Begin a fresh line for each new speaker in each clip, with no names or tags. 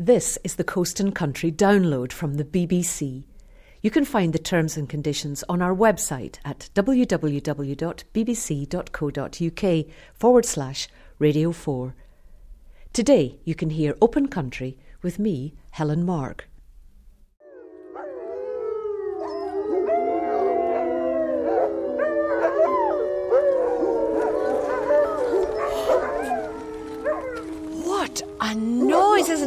This is the Coast and Country download from the BBC. You can find the terms and conditions on our website at www.bbc.co.uk forward slash Radio 4. Today you can hear Open Country with me, Helen Mark.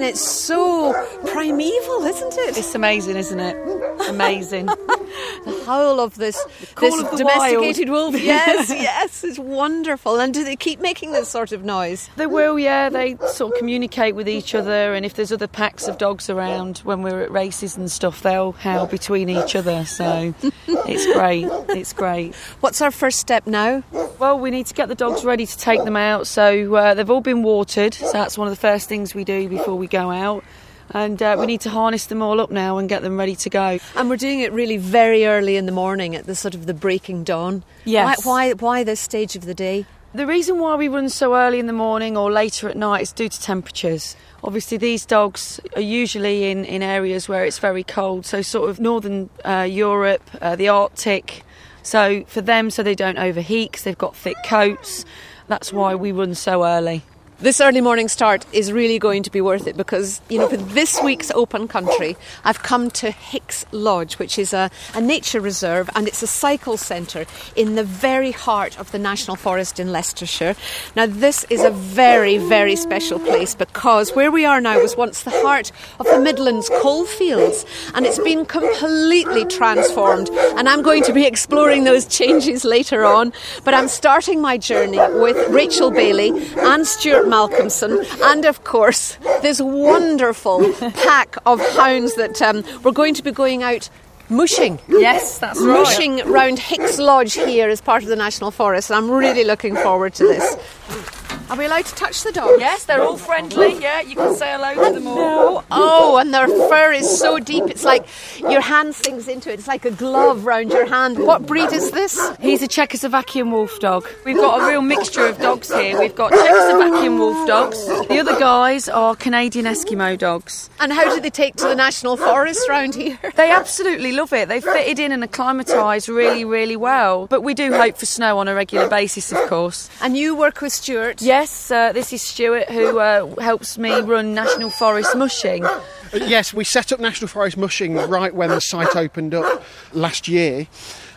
Noise, isn't it? So primeval, isn't it?
It's amazing, isn't it? Amazing.
the howl of this, this
of
domesticated
wild.
wolf. Yes, yes, it's wonderful. And do they keep making this sort of noise?
they will, yeah. They sort of communicate with each other, and if there's other packs of dogs around when we're at races and stuff, they'll howl between each other. So it's great. It's great.
What's our first step now?
Well, we need to get the dogs ready to take them out. So uh, they've all been watered. So that's one of the first things we do before we go out. And uh, we need to harness them all up now and get them ready to go.
And we're doing it really very early in the morning at the sort of the breaking dawn.
Yes.
Why, why, why this stage of the day?
The reason why we run so early in the morning or later at night is due to temperatures. Obviously, these dogs are usually in, in areas where it's very cold, so sort of northern uh, Europe, uh, the Arctic. So for them, so they don't overheat because they've got thick coats. That's why we run so early.
This early morning start is really going to be worth it because, you know, for this week's Open Country, I've come to Hicks Lodge, which is a, a nature reserve and it's a cycle centre in the very heart of the National Forest in Leicestershire. Now, this is a very, very special place because where we are now was once the heart of the Midlands coalfields and it's been completely transformed. And I'm going to be exploring those changes later on. But I'm starting my journey with Racheal Bailey and Stuart Malcolmson, and of course, this wonderful pack of hounds that um, we're going to be going out mushing.
Yes, that's
Mushing round Hicks Lodge here as part of the National Forest, and I'm really looking forward to this. Are we allowed to touch the dogs?
Yes, they're all friendly. Yeah, you can say hello to them all.
Oh, and their fur is so deep. It's like your hand sinks into it. It's like a glove round your hand. What breed is this?
He's a Czechoslovakian wolf dog. We've got a real mixture of dogs here. We've got Czechoslovakian wolf dogs. The other guys are Canadian Eskimo dogs.
And how do they take to the national forest round here?
They absolutely love it. They've fitted in and acclimatised really, really well. But we do hope for snow on a regular basis, of course.
And you work with Stuart.
Yes, uh, this is Stuart who uh, helps me run National Forest mushing.
Yes, we set up National Forest mushing right when the site opened up last year.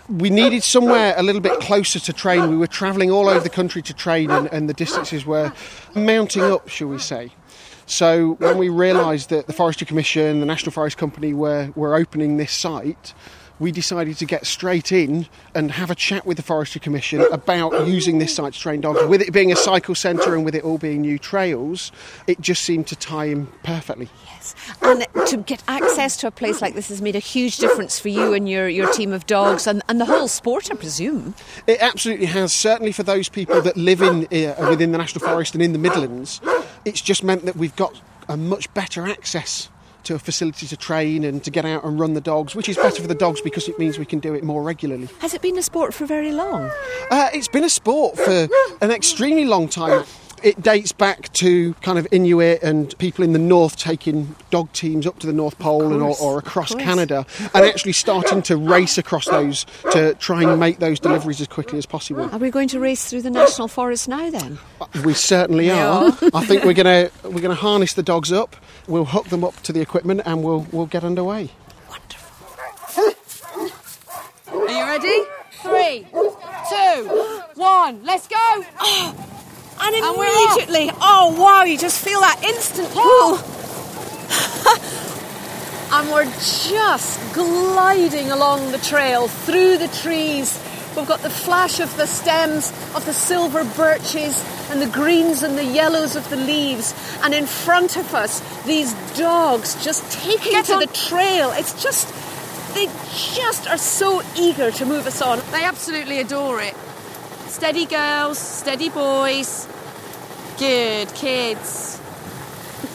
We needed somewhere a little bit closer to train. We were travelling all over the country to train, and, and the distances were mounting up, shall we say. So when we realised that the Forestry Commission, the National Forest Company were, were opening this site, we decided to get straight in and have a chat with the Forestry Commission about using this site to train dogs. With it being a cycle centre and with it all being new trails, it just seemed to tie in perfectly.
Yes. And to get access to a place like this has made a huge difference for you and your, your team of dogs and, and the whole sport, I presume.
It absolutely has. Certainly for those people that live in uh, within the national forest and in the Midlands, it's just meant that we've got a much better access to a facility to train and to get out and run the dogs, which is better for the dogs because it means we can do it more regularly.
Has it been a sport for very long?
Uh, it's been a sport for an extremely long time. It dates back to kind of Inuit and people in the north taking dog teams up to the North Pole and, or, or across. Canada and actually starting to race across those to try and make those deliveries as quickly as possible.
Are we going to race through the national forest now then?
We certainly are. I think we're going to we're going to harness the dogs up. We'll hook them up to the equipment and we'll we'll get underway. Wonderful.
Are you ready? Three, two, one, let's go!
And
And we're off.
immediately, oh wow, you just feel that instant pull. and we're just gliding along the trail through the trees. We've got the flash of the stems of the silver birches and the greens and the yellows of the leaves. And in front of us, these dogs just taking
Get
to
on.
the trail. It's just, they just are so eager to move us on.
They absolutely adore it. Steady girls, steady boys, good kids.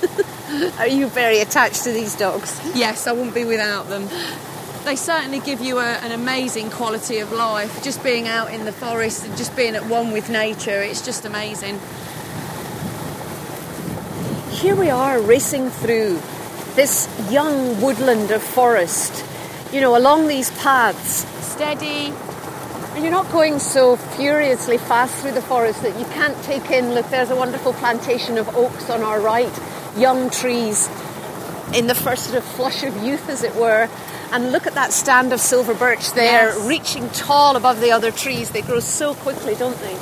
Are you very attached to these dogs?
Yes, I wouldn't be without them. They certainly give you a, an amazing quality of life. Just being out in the forest and just being at one with nature, it's just amazing.
here we are racing through this young woodland of forest, you know, along these paths. Steady. And you're not going so furiously fast through the forest that you can't take in. Look, there's a wonderful plantation of oaks on our right, young trees in the first sort of flush of youth, as it were. And look at that stand of silver birch there,
Yes.
reaching tall above the other trees. They grow so quickly, don't they?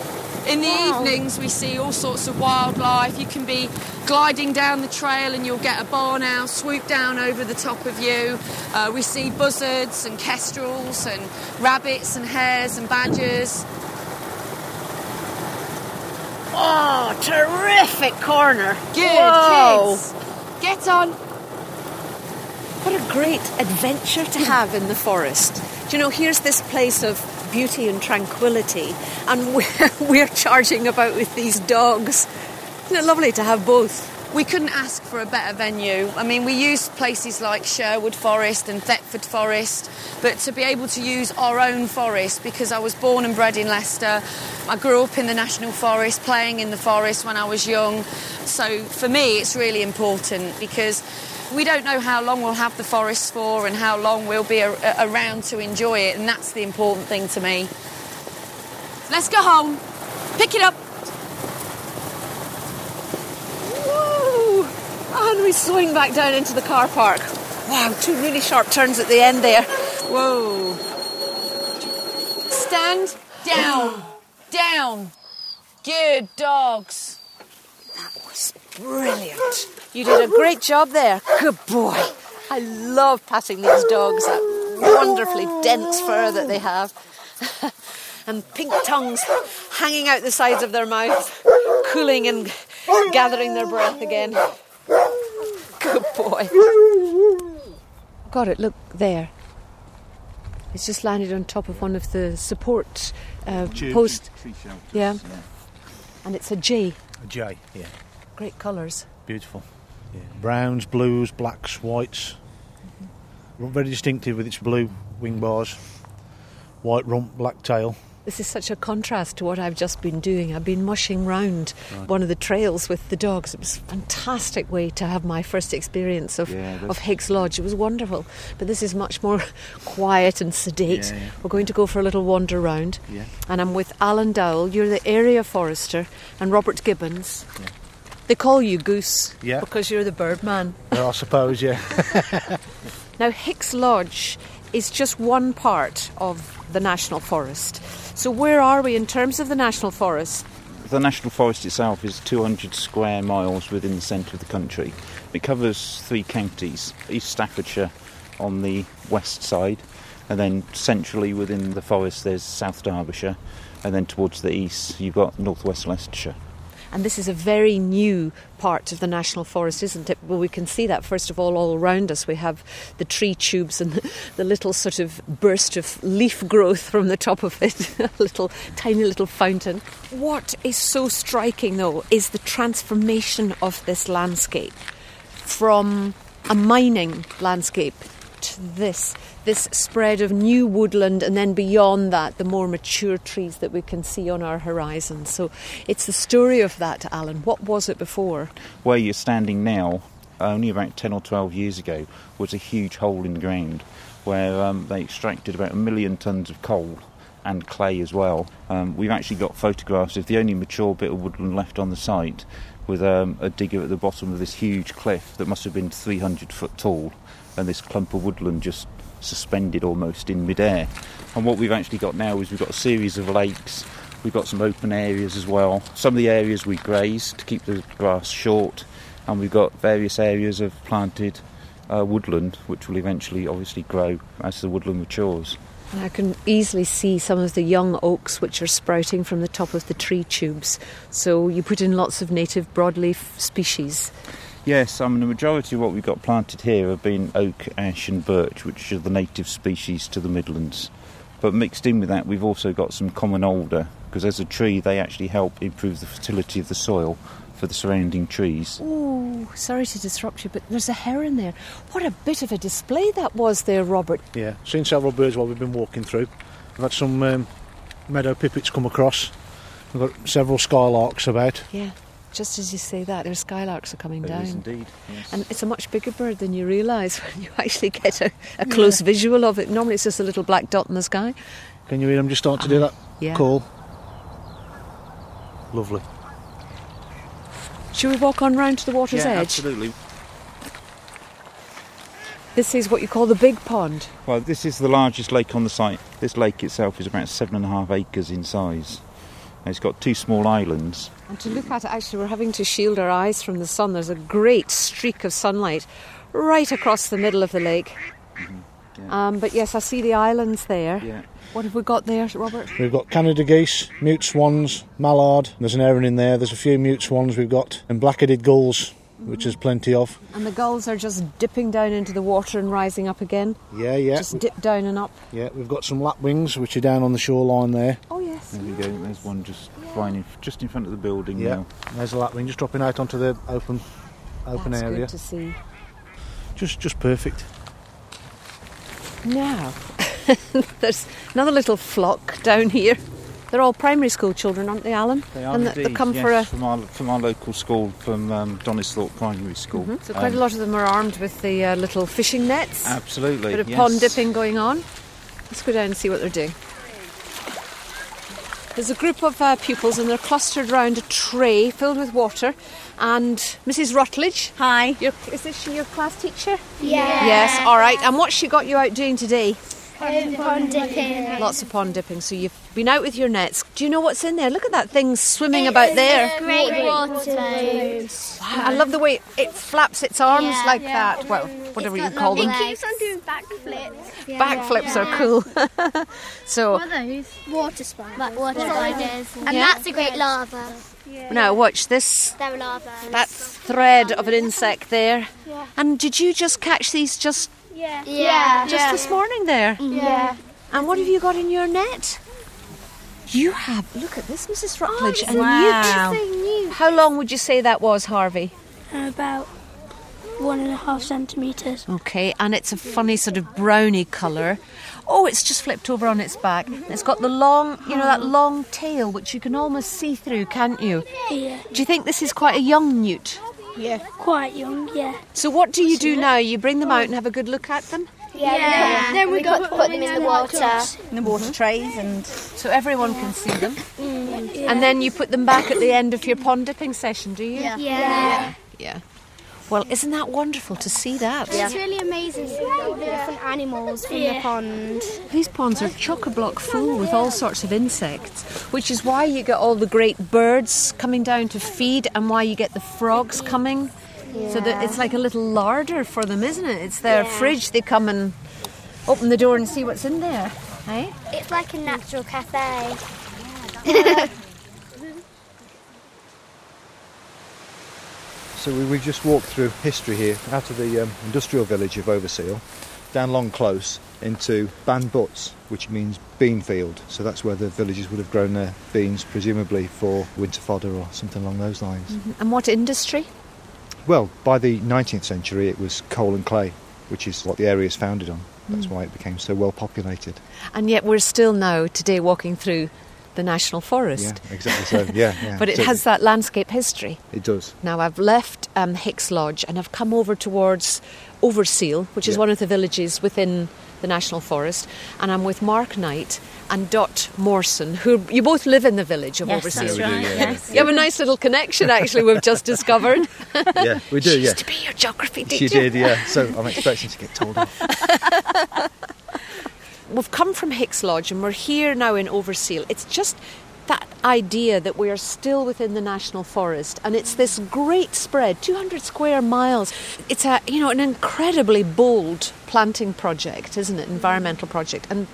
In the
Wow.
evenings, we see all sorts of wildlife. You can be gliding down the trail and you'll get a barn owl swoop down over the top of you. Uh, we see buzzards and kestrels and rabbits and hares and badgers.
Oh, terrific corner.
Good
Whoa.
kids. Get on.
What a great adventure to have in the forest. Do you know, here's this place of beauty and tranquility, and we're, we're charging about with these dogs. Isn't it lovely to have both?
We couldn't ask for a better venue. I mean, we use places like Sherwood Forest and Thetford Forest, but to be able to use our own forest because I was born and bred in Leicester. I grew up in the National Forest, playing in the forest when I was young. So for me, it's really important because we don't know how long we'll have the forests for and how long we'll be a- around to enjoy it, and that's the important thing to me.
Let's go home. Pick it up.
Whoa! And we swing back down into the car park. Wow, two really sharp turns at the end there.
Whoa. Stand down. Down. Good dogs.
That was brilliant. You did a great job there. Good boy. I love patting these dogs, that wonderfully dense fur that they have. and pink tongues hanging out the sides of their mouths, cooling and gathering their breath again. Good boy. Got it, look there. It's just landed on top of one of the support uh, posts. Yeah. And it's a jay.
A jay, yeah.
Great colours.
Beautiful. Yeah. Browns, blues, blacks, whites. Very distinctive with its blue wing bars, white rump, black tail.
This is such a contrast to what I've just been doing. I've been mushing round one of the trails with the dogs. It was a fantastic way to have my first experience of,
Yeah,
of Hicks Lodge. It was wonderful. But this is much more quiet and sedate.
Yeah, yeah.
We're going to go for a little wander round.
Yeah.
And I'm with Alan Dowell. You're the area forester, and Robert Gibbons. They call you Goose
Yeah.
because you're the bird man.
Well, I suppose, yeah.
Now, Hicks Lodge is just one part of the National Forest. So, where are we in terms of the National Forest?
The National Forest itself is 200 square miles within the centre of the country. It covers three counties East Staffordshire on the west side, and then centrally within the forest there's South Derbyshire, and then towards the east you've got North West Leicestershire.
And this is a very new part of the National Forest, isn't it? Well, we can see that first of all, all around us. We have the tree tubes and the, the little sort of burst of leaf growth from the top of it, a little tiny little fountain. What is so striking, though, is the transformation of this landscape from a mining landscape this this spread of new woodland and then beyond that the more mature trees that we can see on our horizon. So it's the story of that alan. What was it before?
Where you're standing now, only about 10 or 12 years ago, was a huge hole in the ground where um, they extracted about a million tonnes of coal and clay as well. Um, we've actually got photographs of the only mature bit of woodland left on the site with um, a digger at the bottom of this huge cliff that must have been 300 foot tall and this clump of woodland just suspended almost in midair. And what we've actually got now is we've got a series of lakes We've got some open areas as well. Some of the areas we graze to keep the grass short, and we've got various areas of planted uh, woodland, which will eventually obviously grow as the woodland matures.
and i can easily see some of the young oaks which are sprouting from the top of the tree tubes so you put in lots of native broadleaf species
Yes, I mean, the majority of what we've got planted here have been oak, ash, and birch, which are the native species to the Midlands. But mixed in with that, we've also got some common alder, because as a tree, they actually help improve the fertility of the soil for the surrounding trees.
oh sorry to disrupt you but there's a heron there what a bit of a display that was there robert
Yeah, seen several birds while we've been walking through. We've had some um, meadow pipits come across. We've got several skylarks about.
yeah just as you say that, there's skylarks are coming
There
down.
is indeed. Yes.
And it's a much bigger bird than you realise when you actually get a, a close visual of it. Normally it's just a little black dot in the sky.
Can you hear them just start to do um, that
Yeah.
call? Lovely.
Should we walk on round to the water's
yeah,
edge?
absolutely.
This is what you call the big pond.
Well, this is the largest lake on the site. This lake itself is about seven and a half acres in size. And It's got two small islands.
And to look at it, actually, we're having to shield our eyes from the sun. There's a great streak of sunlight right across the middle of the lake.
yeah.
Um, but yes, I see the islands there.
Yeah.
What have we got there, Robert?
We've got Canada geese, mute swans, mallard. There's an heron in there. There's a few mute swans we've got, and black-headed gulls, which is plenty of.
And the gulls are just dipping down into the water and rising up again.
Yeah, yeah,
Just dip down and up.
yeah. We've got some lapwings, which are down on the shoreline there.
Oh yes.
There we go. There's one just flying in, just in front of the building
Yeah,
now.
there's a lapwing just dropping out onto the open, open
That's
area.
good to see.
Just, just perfect.
Now, there's another little flock down here. They're all primary school children, aren't they, Alan?
They are
and
indeed,
they come
yes,
for a.
from our from our local school, from um, Donisthorpe Primary School.
Mhm. So quite
Um,
a lot of them are armed with the uh, little fishing nets.
Absolutely.
A bit of
yes.
pond dipping going on. Let's go down and see what they're doing. There's a group of uh, pupils and they're clustered around a tray filled with water. And Mrs. Rutledge,
Hi.
your, is this she your class teacher?
Yeah.
Yes, all right. And what's she got you out doing today?
Pond dipping.
Lots of pond dipping. So you've been out with your nets. Do you know what's in there? Look at that thing swimming about there.
Great water.
I love the way it flaps its arms
Yeah.
like that. Well, whatever you call them.
It keeps on doing backflips.
Backflips are cool. so
What are those? Water spiders. Like water spiders. And
Yeah.
that's a great larva.
now watch this.
They're larva.
That thread of an insect there. And did you just catch these just
Yeah. Yeah.
just this morning there? Mm-hmm.
Yeah.
And what have you got in your net? You have. Look at this, Mrs. Rutledge. Oh, and
Wow.
newt. How long would you say that was, Harvey?
about one and a half centimetres.
Okay, and it's a funny sort of browny colour. Oh, it's just flipped over on its back. It's got the long, you know, that uh-huh. long tail which you can almost see through, can't you?
Yeah.
Do you think this is quite a young newt?
Quite young, yeah.
So what do you do now? You bring them out and have a good look at them?
Yeah. yeah. Then we, got to put them in the water.
in the water mm-hmm. trays and
So everyone can see them. Mm, and then you put them back at the end of your pond dipping session, do you?
Yeah.
Yeah. Yeah. Well, isn't that wonderful to see that?
It's really amazing seeing all the different animals from the pond.
These ponds are chock-a-block full with all sorts of insects, which is why you get all the great birds coming down to feed and why you get the frogs coming. Yeah. So that it's like a little larder for them, isn't it? It's their fridge. They come and open the door and see what's in there. Hey?
It's like a natural cafe.
So we, we just walked through history here, out of the um, industrial village of Overseal, down Long Close into Ban Butts, which means bean field. So that's where the villagers would have grown their beans, presumably for winter fodder or something along those lines.
And what industry?
Well, by the 19th century, it was coal and clay, which is what the area is founded on. That's why it became so well populated.
And yet we're still now today walking through the National Forest.
Yeah, exactly so. Yeah, yeah.
But it
So
has that landscape history.
It does.
Now I've left um, Hicks Lodge and I've come over towards Overseal, which is
Yeah.
one of the villages within the National Forest, and I'm with Mark Knight and Dot Morson, who you both live in the village of
Yes,
Overseal.
that's right. Yes.
You have a nice little connection, actually. We've just discovered.
Yeah, we do.
She
Yeah,
used to be your geography teacher.
she did. Yeah. So I'm expecting to get told off.
We've come from Hicks Lodge and we're here now in Overseal. It's just that idea that we are still within the national forest and it's this great spread 200 square miles. It's a you know an incredibly bold planting project isn't it? Environmental project. And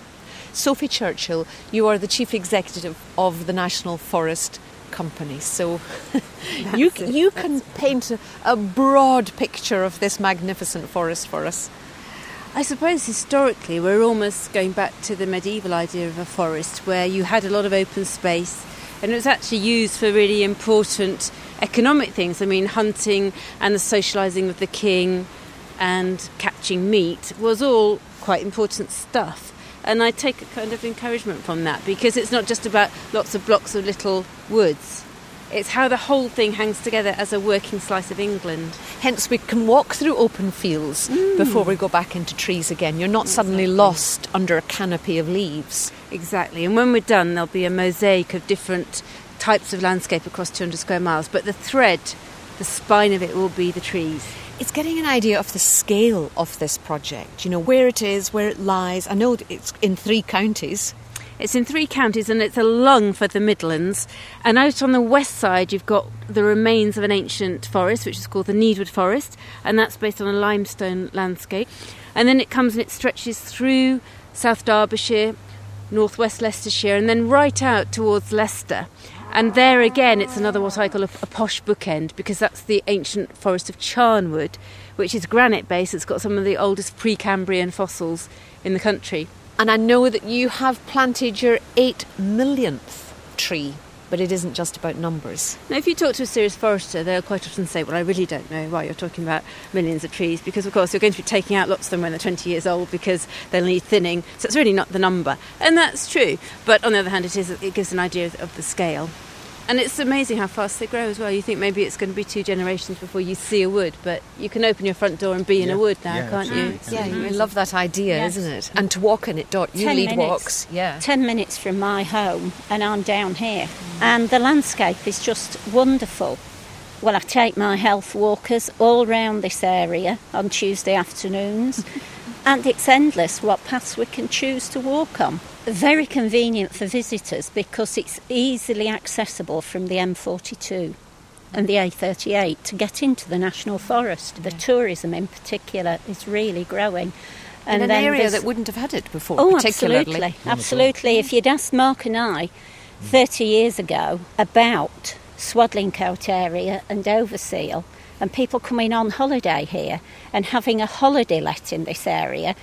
Sophie Churchill you are the chief executive of the National Forest Company. So you you can paint a, a broad picture of this magnificent forest for us
I suppose historically we're almost going back to the medieval idea of a forest where you had a lot of open space and it was actually used for really important economic things. I mean, hunting and the socialising of the king and catching meat was all quite important stuff. And I take a kind of encouragement from that because it's not just about lots of blocks of little woods. It's how the whole thing hangs together as a working slice of England.
Hence, we can walk through open fields mm. before we go back into trees again. You're not suddenly lost under a canopy of leaves.
Exactly. And when we're done, there'll be a mosaic of different types of landscape across 200 square miles. But the thread, the spine of it, will be the trees.
It's getting an idea of the scale of this project, you know, where it is, where it lies. I know it's in three counties.
It's in three counties and it's a lung for the Midlands. And out on the west side, you've got the remains of an ancient forest, which is called the Needwood Forest, and that's based on a limestone landscape. And then it comes and it stretches through South Derbyshire, northwest Leicestershire, and then right out towards Leicester. And there again, it's another what I call a, a posh bookend because that's the ancient forest of Charnwood, which is granite based. It's got some of the oldest Precambrian fossils in the country.
And I know that you have planted your eight millionth tree, but it isn't just about numbers.
Now, if you talk to a serious forester, they'll quite often say, Well, I really don't know why you're talking about millions of trees, because of course you're going to be taking out lots of them when they're 20 years old because they'll need thinning. So it's really not the number. And that's true. But on the other hand, it, is, it gives an idea of, of the scale. And it's amazing how fast they grow as well. You think maybe it's going to be two generations before you see a wood, but you can open your front door and be in a wood now, can't you?
Yeah, you mm-hmm. love that idea,
Yes.
isn't it? And to walk in it, Dot. You
Ten
lead
minutes.
walks. Yeah.
Ten minutes from my home, and I'm down here. And the landscape is just wonderful. Well, I take my health walkers all round this area on Tuesday afternoons, and it's endless what paths we can choose to walk on. Very convenient for visitors because it's easily accessible from the M42 and the A38 to get into the National Forest. The tourism, in particular, is really growing.
in an area that wouldn't have had it before,
Oh,
particularly.
absolutely, absolutely. If you'd asked Mark and I 30 years ago about Swadlincote area and Overseal, and people coming on holiday here and having a holiday let in this area,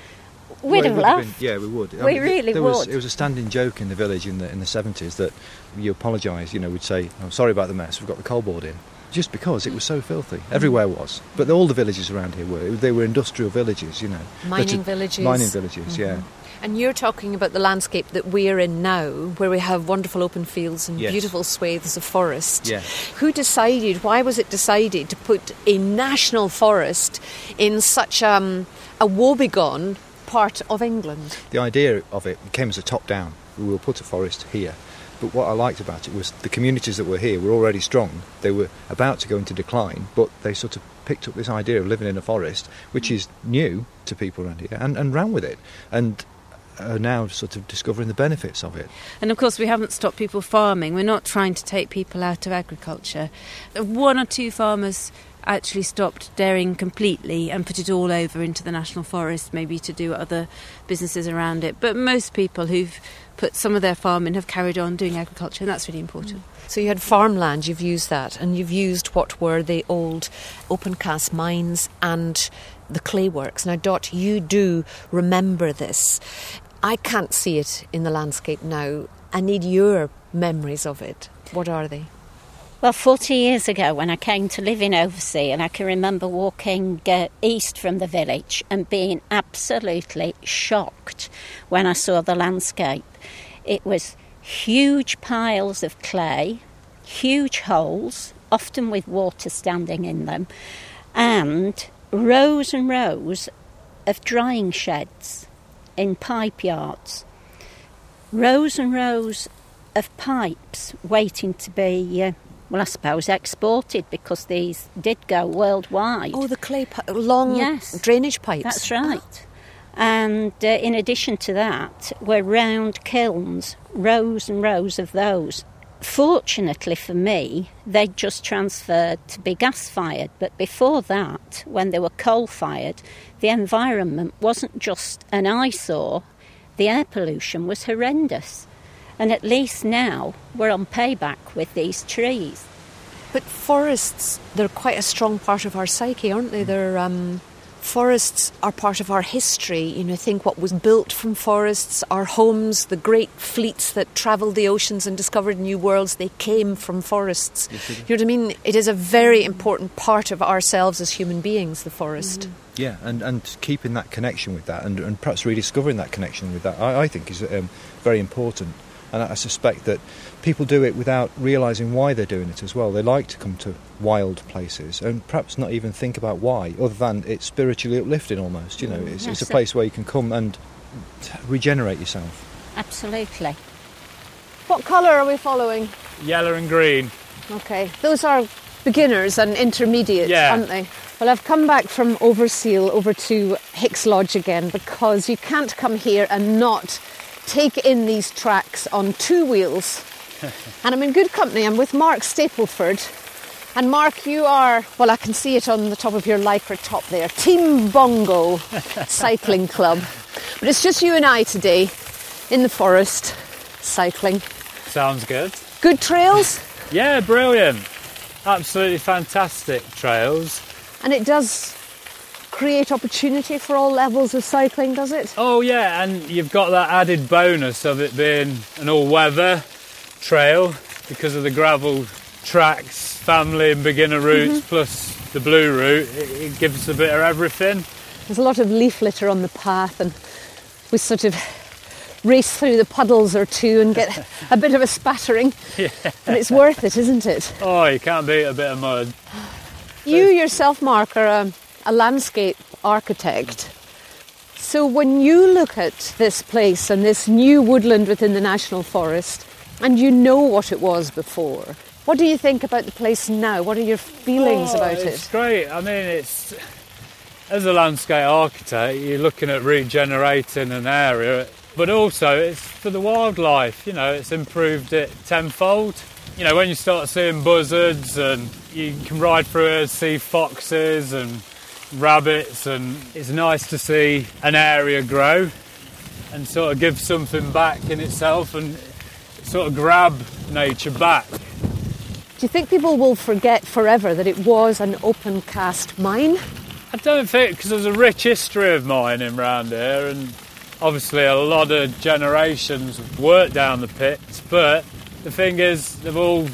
we'd
Well,
have
would
laughed.
been- yeah, we would.
We really
there
would.
Was, it was a standing joke in the village in the in the seventies that you apologise. You know, we'd say, "I'm sorry about the mess. We've got the coal board in." Just because it was so filthy, everywhere was. But all the villages around here were. They were industrial villages, you know.
Mining
That had-
villages.
Mining villages, yeah.
And you're talking about the landscape that we're in now, where we have wonderful open fields and
Yes.
beautiful swathes of forest.
Yeah.
Who decided, why was it decided to put a national forest in such um, a woebegone part of England?
The idea of it came as a top down. We will put a forest here. But what I liked about it was the communities that were here were already strong. They were about to go into decline, but they sort of picked up this idea of living in a forest, which is new to people around here, and, and ran with it. And are now sort of discovering the benefits of it.
And of course, we haven't stopped people farming. We're not trying to take people out of agriculture. One or two farmers actually stopped dairying completely and put it all over into the national forest, maybe to do other businesses around it. But most people who've put some of their farm in have carried on doing agriculture, and that's really important.
So you had farmland, you've used that, and you've used what were the old open cast mines and the clay works. Now, Dot, you do remember this. I can't see it in the landscape now. I need your memories of it. What are they?
Well, 40 years ago, when I came to live in Overseal, and I can remember walking uh, east from the village and being absolutely shocked when I saw the landscape. It was huge piles of clay, huge holes, often with water standing in them, and rows and rows of drying sheds in pipe yards. Rows and rows of pipes waiting to be, uh, well, I suppose, exported because these did go worldwide.
Oh, the clay pi- long
yes.
drainage pipes.
That's right. And uh, in addition to that, were round kilns, rows and rows of those. Fortunately for me, they'd just transferred to be gas fired, but before that, when they were coal fired, the environment wasn't just an eyesore, the air pollution was horrendous. And at least now we're on payback with these trees.
But forests, they're quite a strong part of our psyche, aren't they? They're um, forests are part of our history. You know, think what was built from forests, our homes, the great fleets that travelled the oceans and discovered new worlds. They came from forests. You know what I mean? It is a very important part of ourselves as human beings. The forest.
Yeah, and, and keeping that connection with that and, and perhaps rediscovering that connection with that, I, I think is um, very important. And I suspect that people do it without realising why they're doing it as well. They like to come to wild places and perhaps not even think about why, other than it's spiritually uplifting almost. You know, mm, it's, it's a place where you can come and regenerate yourself.
Absolutely.
What colour are we following?
Yellow and green.
Okay, those are beginners and intermediates,
Yeah.
aren't they? Well, I've come back from Overseal over to Hicks Lodge again because you can't come here and not take in these tracks on two wheels. and I'm in good company. I'm with Marc Stapleford. And Marc, you are, well, I can see it on the top of your lycra top there, Team Bongo Cycling Club. But it's just you and I today in the forest cycling.
Sounds good.
Good trails?
Yeah, brilliant. Absolutely fantastic trails.
And it does create opportunity for all levels of cycling, does it?
Oh yeah, and you've got that added bonus of it being an all-weather trail because of the gravel tracks, family and beginner mm-hmm. routes, plus the blue route. It, it gives a bit of everything.
There's a lot of leaf litter on the path, and we sort of race through the puddles or two and get a bit of a spattering.
Yeah.
And it's worth it, isn't it?
Oh, you can't beat a bit of mud.
You yourself, Marc, are a, a landscape architect. So when you look at this place and this new woodland within the National Forest, and you know what it was before, what do you think about the place now? What are your feelings
Oh,
about
it's
it?
It's great. I mean, it's as a landscape architect, you're looking at regenerating an area, but also it's for the wildlife. You know, it's improved it tenfold. You know, when you start seeing buzzards and you can ride through it and see foxes and rabbits, and it's nice to see an area grow and sort of give something back in itself and sort of grab nature back.
Do you think people will forget forever that it was an open cast mine?
I don't think because there's a rich history of mining around here, and obviously a lot of generations worked down the pits. But the thing is, they've all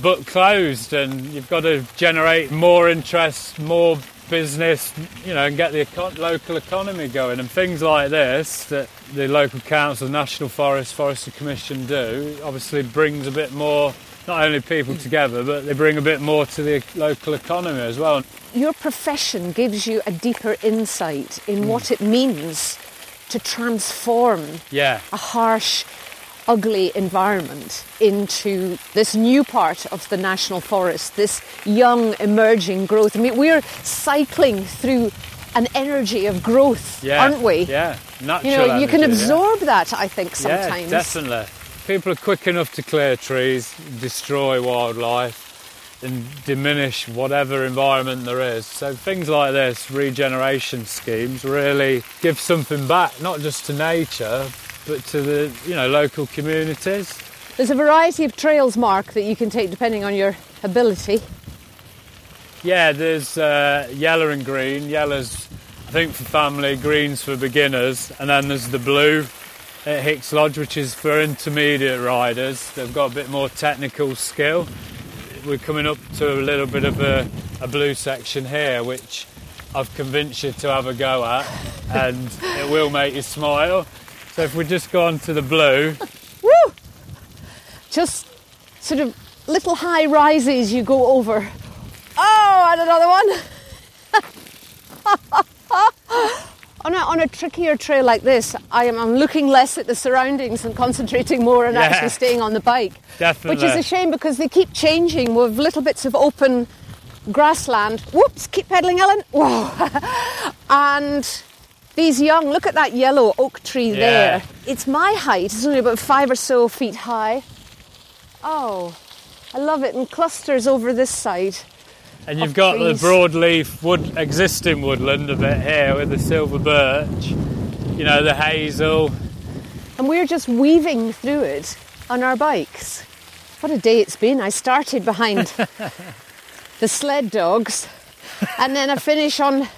but closed, and you've got to generate more interest, more business, you know, and get the econ- local economy going. And things like this that the local council, National Forest, Forestry Commission do, obviously brings a bit more. Not only people hmm. together, but they bring a bit more to the local economy as well.
Your profession gives you a deeper insight in hmm. what it means to transform
Yeah.
a harsh, ugly environment into this new part of the national forest, this young, emerging growth. I mean, we're cycling through an energy of growth,
Yeah,
aren't we?
Yeah, natural
You know, you can
energy, yeah.
absorb that, I think, sometimes.
Yeah,
sometimes.
definitely. People are quick enough to clear trees, destroy wildlife, and diminish whatever environment there is. So things like this, regeneration schemes, really give something back, not just to nature, but to the you know local communities.
There's a variety of trails, Marc, that you can take depending on your ability.
Yeah, there's uh, yellow and green. Yellow's, I think, for family, green's for beginners, and then there's the blue at Hicks Lodge, which is for intermediate riders. They've got a bit more technical skill. We're coming up to a little bit of a, a blue section here, which I've convinced you to have a go at, and it will make you smile. So if we just go on to the blue,
Woo! Just sort of little high rises you go over. Oh, and another one. on, a, on a trickier trail like this, I am I'm looking less at the surroundings and concentrating more on
Yeah.
actually staying on the bike.
definitely.
Which is a shame because they keep changing with little bits of open grassland. Whoops, keep pedaling, Ellen. Whoa. and these young, look at that yellow oak tree
Yeah.
there. It's my height, it's only about five or so feet high. Oh, I love it in clusters over this side.
And you've got
trees.
the broadleaf wood, existing woodland a bit here with the silver birch, you know, the hazel.
And we're just weaving through it on our bikes. What a day it's been. I started behind the sled dogs and then I finish on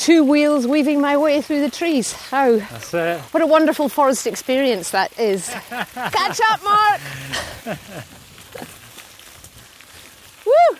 two wheels weaving my way through the trees. How
That's it.
what a wonderful forest experience that is. Catch up, Marc! Woo!